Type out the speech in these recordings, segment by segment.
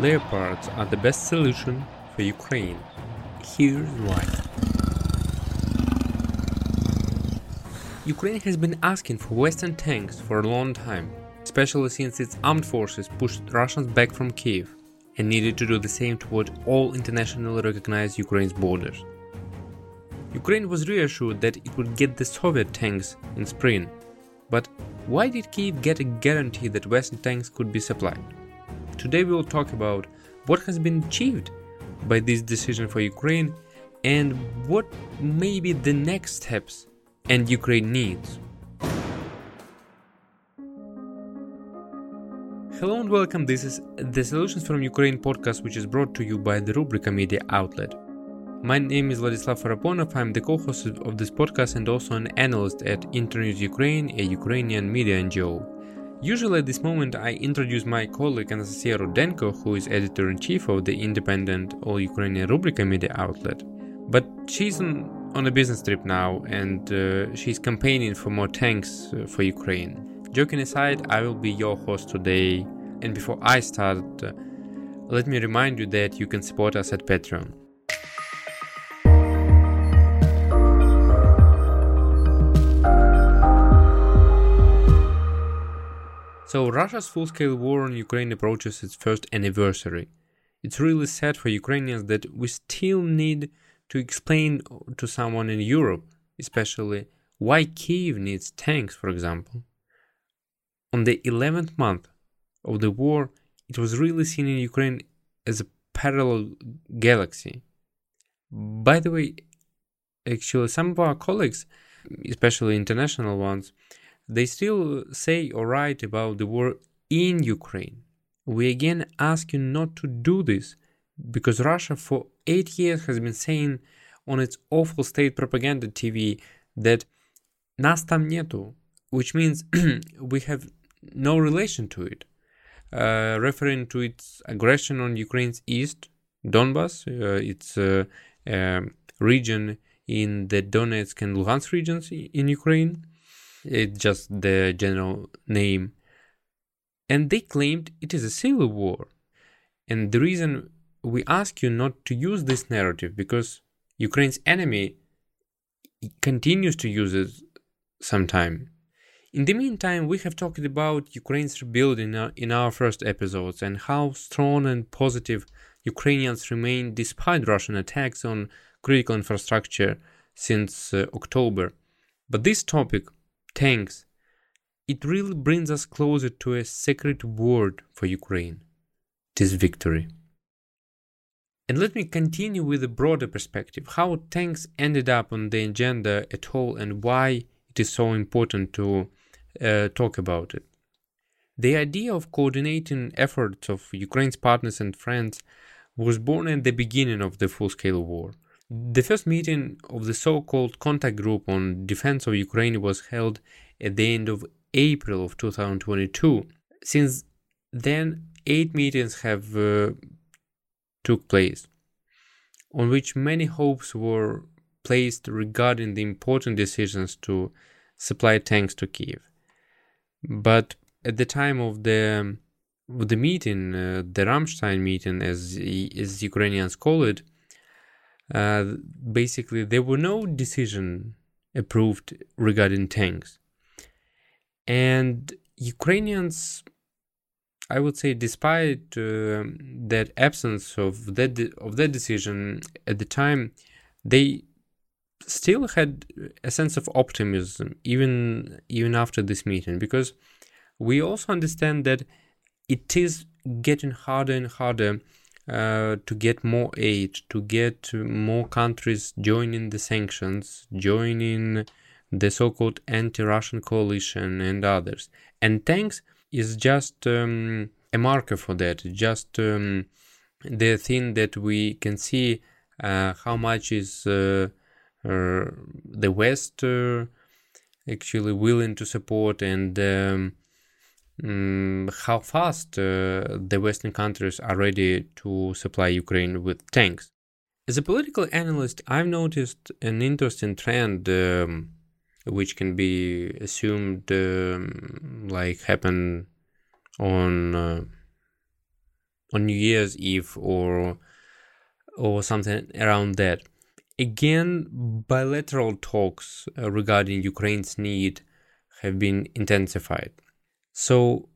Leopards are the best solution for Ukraine. Here's why. Ukraine has been asking for Western tanks for a long time, especially since its armed forces pushed Russians back from Kiev and needed to do the same toward all internationally recognized Ukraine's borders. Ukraine was reassured that it would get the Soviet tanks in spring, but why did Kiev get a guarantee that Western tanks could be supplied? Today we will talk about what has been achieved by this decision for Ukraine and what may be the next steps and Ukraine needs. Hello and welcome. This is the Solutions from Ukraine podcast, which is brought to you by the Rubryka Media outlet. My name is Vladyslav Faraponov. I'm the co host of this podcast and also an analyst at Internews Ukraine, a Ukrainian media NGO. Usually at this moment, I introduce my colleague Anastasia Rudenko, who is editor in chief of the independent All Ukrainian Rubryka media outlet. But she's on, on a business trip now and uh, she's campaigning for more tanks uh, for Ukraine. Joking aside, I will be your host today. And before I start, uh, let me remind you that you can support us at Patreon. So Russia's full-scale war on Ukraine approaches its first anniversary. It's really sad for Ukrainians that we still need to explain to someone in Europe, especially why Kiev needs tanks, for example. On the 11th month of the war, it was really seen in Ukraine as a parallel galaxy. By the way, actually, some of our colleagues, especially international ones, they still say or write about the war in Ukraine. We again ask you not to do this because Russia for eight years has been saying on its awful state propaganda TV that tam netu, which means we have no relation to it, uh, referring to its aggression on Ukraine's east, Donbas, uh, its uh, um, region in the Donetsk and Luhansk regions in Ukraine, it's just the general name. And they claimed it is a civil war. And the reason we ask you not to use this narrative because Ukraine's enemy continues to use it sometime. In the meantime, we have talked about Ukraine's rebuilding in our, first episodes and how strong and positive Ukrainians remain despite Russian attacks on critical infrastructure since uh, October. But this topic tanks, it really brings us closer to a sacred word for Ukraine. This victory. And let me continue with a broader perspective how tanks ended up on the agenda at all and why it is so important to uh, talk about it. The idea of coordinating efforts of Ukraine's partners and friends was born at the beginning of the full scale war. The first meeting of the so called contact group on defense of Ukraine was held at the end of April of 2022. Since then, eight meetings have uh, took place, on which many hopes were placed regarding the important decisions to supply tanks to Kiev. But at the time of the of the meeting, uh, the Ramstein meeting, as as Ukrainians call it, uh, basically there were no decision approved regarding tanks. And ukrainians i would say despite uh, that absence of that de- of that decision at the time they still had a sense of optimism even even after this meeting because we also understand that it is getting harder and harder uh, to get more aid, to get more countries joining the sanctions, joining the so-called anti-Russian coalition and others. And tanks is just um, a marker for that, just um, the thing that we can see uh, how much is uh, uh the West uh, actually willing to support and um, um, how fast uh, the Western countries are ready to supply Ukraine with tanks. As a political analyst, I've noticed an interesting trend um, which can be assumed um, like happen on uh, on New Year's Eve or or something around that. Again, bilateral talks uh, regarding Ukraine's need have been intensified. So,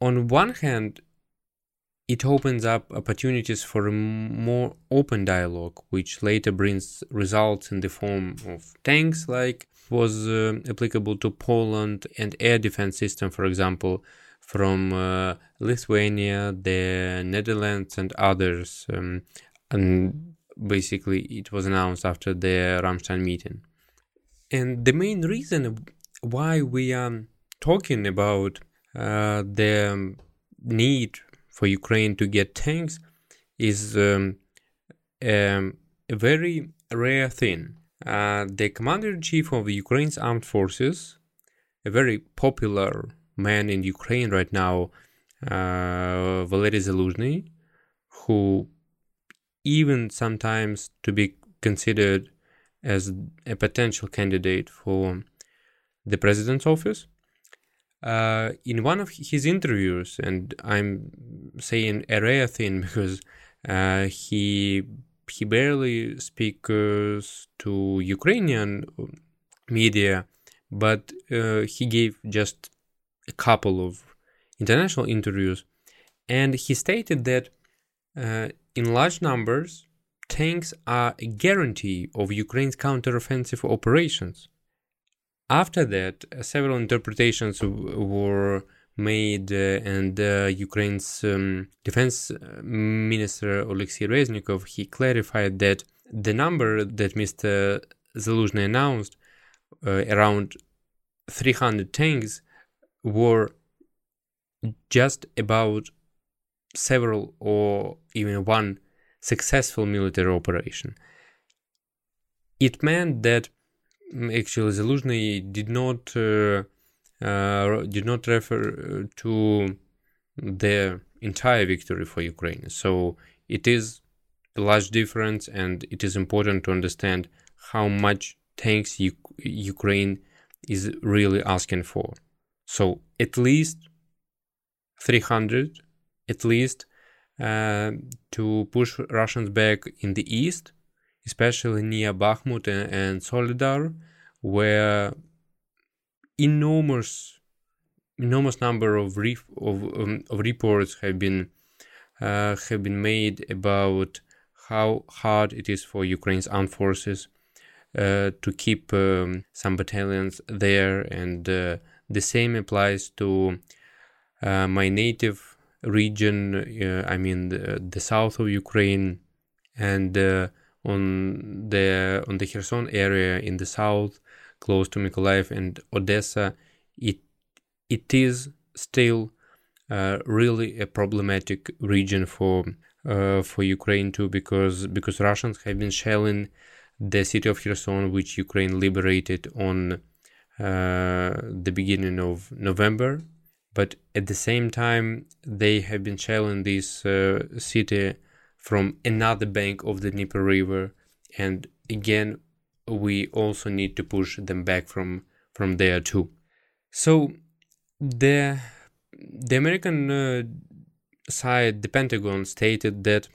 on one hand, it opens up opportunities for a more open dialogue, which later brings results in the form of tanks, like was uh, applicable to Poland, and air defense system, for example, from uh, Lithuania, the Netherlands, and others. Um, and basically, it was announced after the Ramstein meeting. And the main reason why we are talking about uh, the need for Ukraine to get tanks is um, um, a very rare thing. Uh, the commander in chief of Ukraine's armed forces, a very popular man in Ukraine right now, uh, Valery Zaluzhny, who even sometimes to be considered as a potential candidate for the president's office, uh, in one of his interviews, and I'm saying a rare thing because uh, he he barely speaks to Ukrainian media, but uh, he gave just a couple of international interviews, and he stated that uh, in large numbers, tanks are a guarantee of Ukraine's counteroffensive operations. After that, uh, several interpretations were made, uh, and uh, Ukraine's um, defense minister Oleksiy Reznikov he clarified that the number that Mr. Zaluzhny announced, around 300 tanks, were just about several or even one successful military operation. It meant that actually Zaluzhny did not uh, uh, did not refer uh, to the entire victory for Ukraine. So it is a large difference, and it is important to understand how much tanks U- Ukraine is really asking for. So at least 300, at least uh, to push Russians back in the east, especially near Bakhmut and, and Soledar, where enormous enormous number of re- of, um, of reports have been uh, have been made about how hard it is for Ukraine's armed forces uh, to keep um, some battalions there, and uh, the same applies to uh, my native region. Uh, I mean, the, the, south of Ukraine, and uh, on the on the Kherson area in the south, close to Mykolaiv and Odessa, it it is still uh, really a problematic region for uh, for Ukraine too, because because Russians have been shelling the city of Kherson, which Ukraine liberated on uh, the beginning of November. But at the same time, they have been shelling this uh, city from another bank of the Dnieper River, and again, we also need to push them back from from there too. So the the American uh, side, the Pentagon, stated that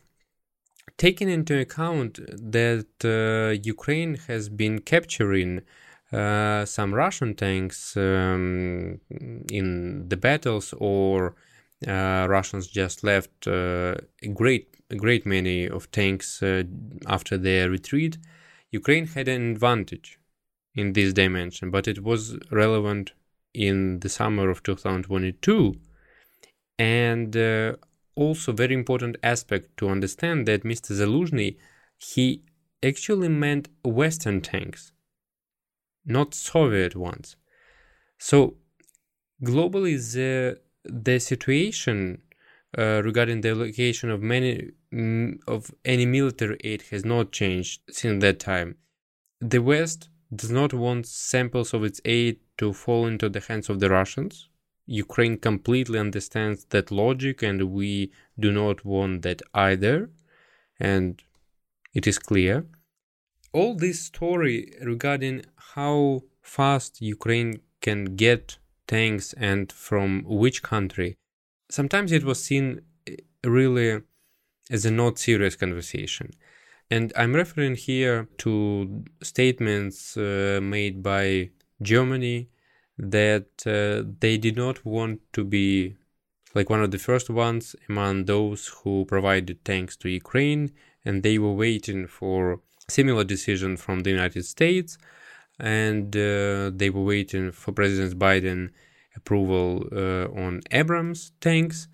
taking into account that uh, Ukraine has been capturing uh, some Russian tanks um, in the battles, or Russians just left uh, a great a great many of tanks uh, after their retreat. Ukraine had an advantage in this dimension, but it was relevant in the summer of 2022. And uh, also very important aspect to understand that Mr. Zaluzhny, he actually meant Western tanks, not Soviet ones. So globally, the the situation uh, regarding the allocation of many mm, of any military aid has not changed since that time. The West does not want samples of its aid to fall into the hands of the Russians. Ukraine completely understands that logic, and we do not want that either. And it is clear. All this story regarding how fast Ukraine can get tanks and from which country sometimes it was seen really as a not serious conversation. And I'm referring here to statements uh, made by Germany that uh, they did not want to be like one of the first ones among those who provided tanks to Ukraine, and they were waiting for similar decision from the United States, and uh, they were waiting for President Biden approval uh, on Abrams tanks,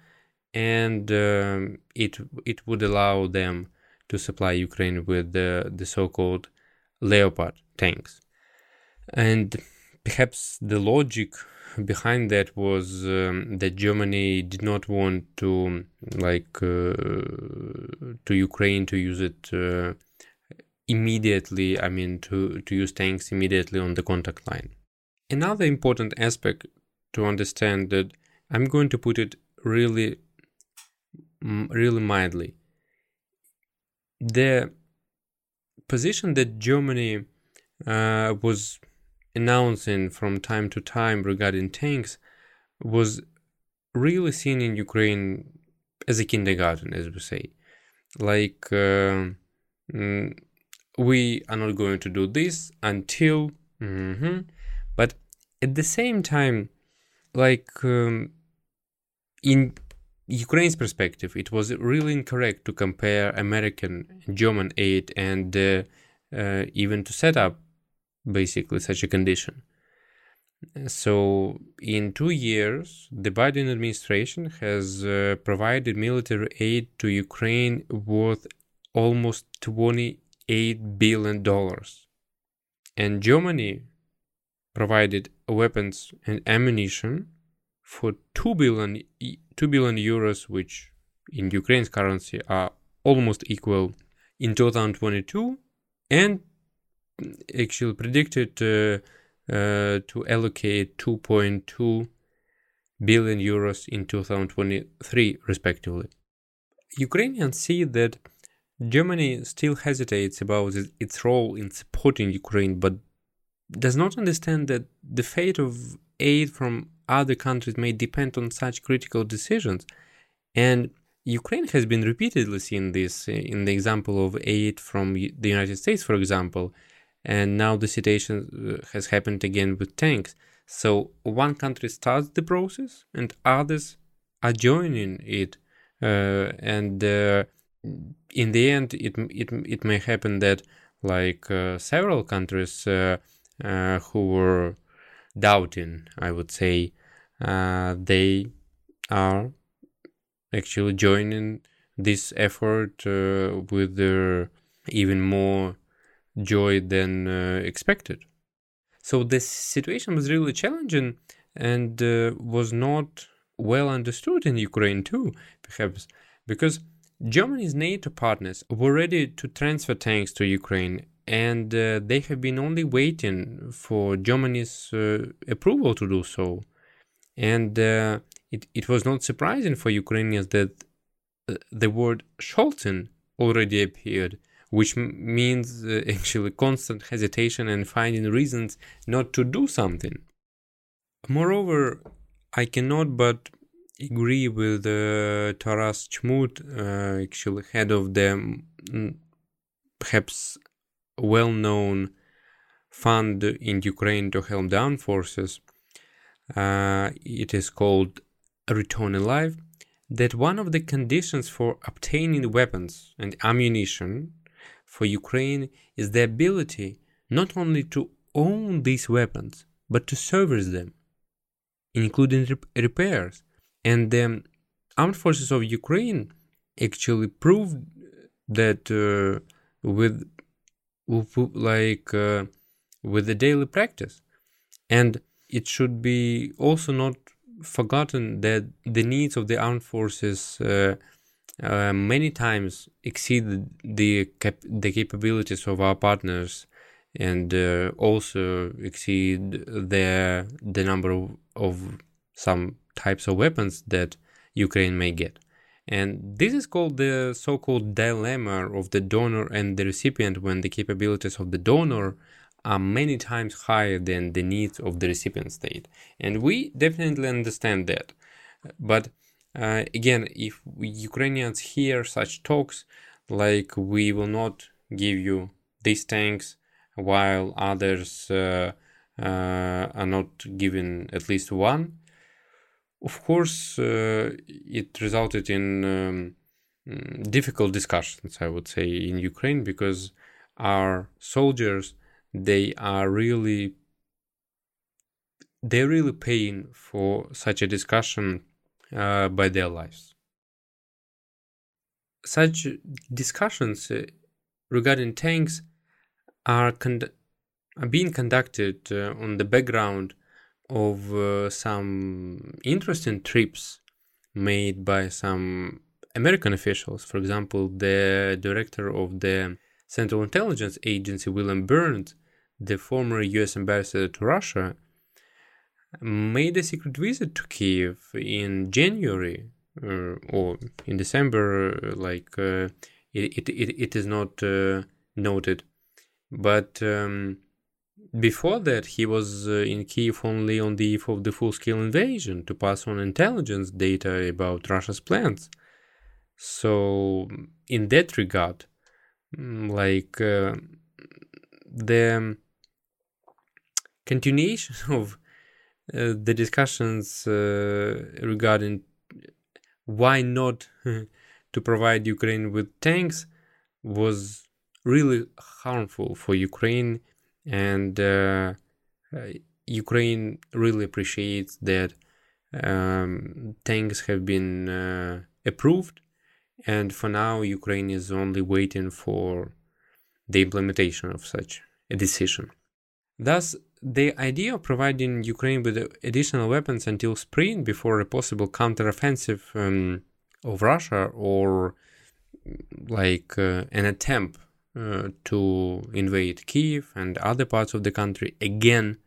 and um, it it would allow them to supply Ukraine with the, the so-called Leopard tanks. And perhaps the logic behind that was um, that Germany did not want to like uh, to Ukraine to use it uh, immediately I mean to to use tanks immediately on the contact line. Another important aspect to understand that I'm going to put it really really mildly the position that Germany uh, was announcing from time to time regarding tanks was really seen in Ukraine as a kindergarten, as we say. Like, uh, mm, we are not going to do this until. Mm-hmm. But at the same time, like, um, in Ukraine's perspective, it was really incorrect to compare American German aid and uh, uh, even to set up basically such a condition. So, in two years, the Biden administration has uh, provided military aid to Ukraine worth almost $28 billion. And Germany provided weapons and ammunition for 2 billion 2 billion euros which in Ukraine's currency are almost equal in 2022 and actually predicted uh, uh, to allocate 2.2 billion euros in 2023 respectively Ukrainians see that Germany still hesitates about its role in supporting Ukraine but does not understand that the fate of aid from other countries may depend on such critical decisions. And Ukraine has been repeatedly seen this in the example of aid from the United States, for example, and now the situation uh, has happened again with tanks. So one country starts the process, and others are joining it, uh, and uh, in the end, it it it may happen that like uh, several countries uh, uh, who were doubting, I would say, uh, they are actually joining this effort uh, with their even more joy than uh, expected. So the situation was really challenging and was not well understood in Ukraine too, perhaps, because Germany's NATO partners were ready to transfer tanks to Ukraine and uh, they have been only waiting for Germany's uh, approval to do so. And uh, it, it was not surprising for Ukrainians that uh, the word Scholten already appeared, which m- means uh, actually constant hesitation and finding reasons not to do something. Moreover, I cannot but agree with uh, Taras Chmut, uh, actually head of the mm, perhaps well-known fund in Ukraine to help the armed forces, uh, it is called Return Alive, that one of the conditions for obtaining weapons and ammunition for Ukraine is the ability not only to own these weapons, but to service them, including rep- repairs. And the armed forces of Ukraine actually proved that uh, with like uh, with the daily practice. And it should be also not forgotten that the needs of the armed forces uh, uh, many times exceed the cap- the capabilities of our partners and uh, also exceed the the number of, of some types of weapons that Ukraine may get. And this is called the so-called dilemma of the donor and the recipient when the capabilities of the donor are many times higher than the needs of the recipient state. And we definitely understand that. But uh, again, if Ukrainians hear such talks, like we will not give you these tanks while others uh, uh, are not given at least one, of course, uh, it resulted in um, mm, difficult discussions, I would say, in Ukraine because our soldiers they are really they're really paying for such a discussion uh, by their lives. Such discussions uh, regarding tanks are, con- are being conducted uh, on the background of uh, some interesting trips made by some American officials. For example, the director of the Central Intelligence Agency, William Burns, the former US ambassador to Russia, made a secret visit to Kiev in January uh, or in December, like uh, it, it, it is not uh, noted. But um, before that, he was uh, in Kiev only on the eve of the full scale invasion to pass on intelligence data about Russia's plans. So, in that regard, mm, like uh, the continuation of uh, the discussions uh, regarding why not to provide Ukraine with tanks was really harmful for Ukraine, and uh, Ukraine really appreciates that um, tanks have been uh, approved, and for now, Ukraine is only waiting for the implementation of such a decision. Thus, the idea of providing Ukraine with additional weapons until spring before a possible counteroffensive um, of Russia or like uh, an attempt uh, to invade Kiev and other parts of the country again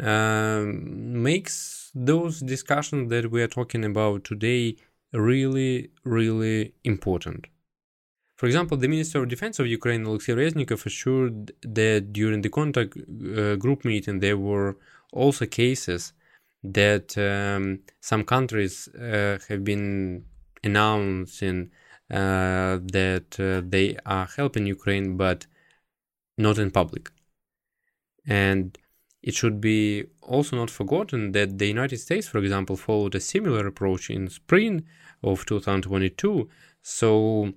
um, makes those discussions that we are talking about today really, really important. For example, the Minister of Defense of Ukraine, Alexei Reznikov, assured that during the contact uh, group meeting there were also cases that um, some countries uh, have been announcing that uh, they are helping Ukraine, but not in public. And it should be also not forgotten that the United States, for example, followed a similar approach in spring of 2022. So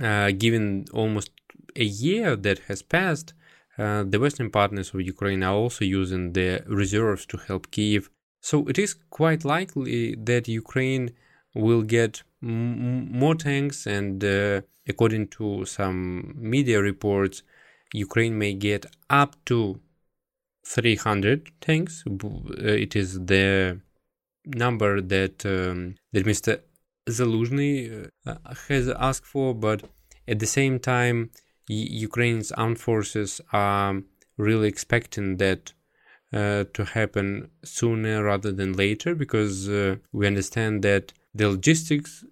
uh, given almost a year that has passed, uh, the Western partners of Ukraine are also using the reserves to help Kiev. So it is quite likely that Ukraine will get m- more tanks, and uh, according to some media reports, Ukraine may get up to 300 tanks. It is the number that um, that Mr. Zaluzhny uh, has asked for, but at the same time, Ukraine's armed forces are really expecting that uh, to happen sooner rather than later because uh, we understand that the logistics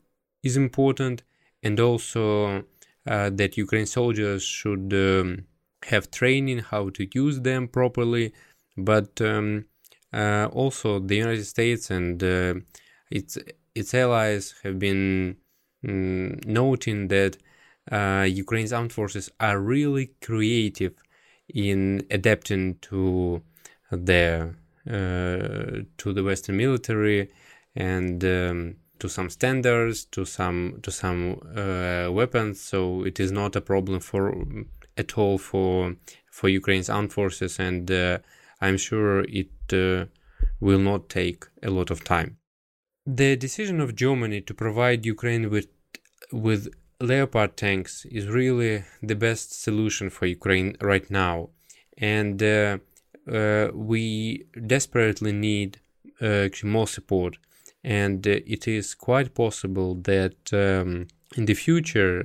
is important and also uh, that Ukraine soldiers should um, have training how to use them properly, but um, uh, also the United States and uh, its its allies have been mm, noting that uh, Ukraine's armed forces are really creative in adapting to the uh, to the Western military. And um, to some standards, to some to some uh, weapons. So it is not a problem for at all for for Ukraine's armed forces, and uh, I'm sure it uh, will not take a lot of time. The decision of Germany to provide Ukraine with with Leopard tanks is really the best solution for Ukraine right now, and uh, uh, we desperately need uh, more support. And uh, it is quite possible that um, in the future,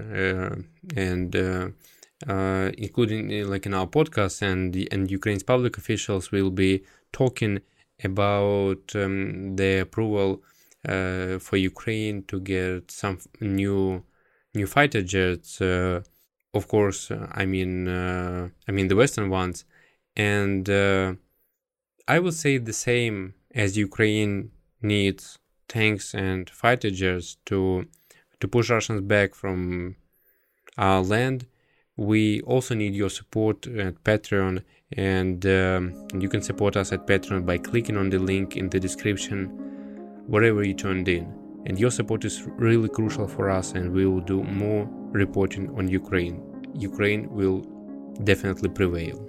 uh, and uh, including like in our podcast, and and Ukraine's public officials will be talking about um, the approval uh, for Ukraine to get some new new fighter jets. Uh, of course, uh, I mean I mean the Western ones, and I would say the same as Ukraine needs tanks and fighter jets to to push Russians back from our land. We also need your support at Patreon, and um, you can support us at Patreon by clicking on the link in the description wherever you tuned in. And your support is really crucial for us, and we will do more reporting on Ukraine. Ukraine will definitely prevail.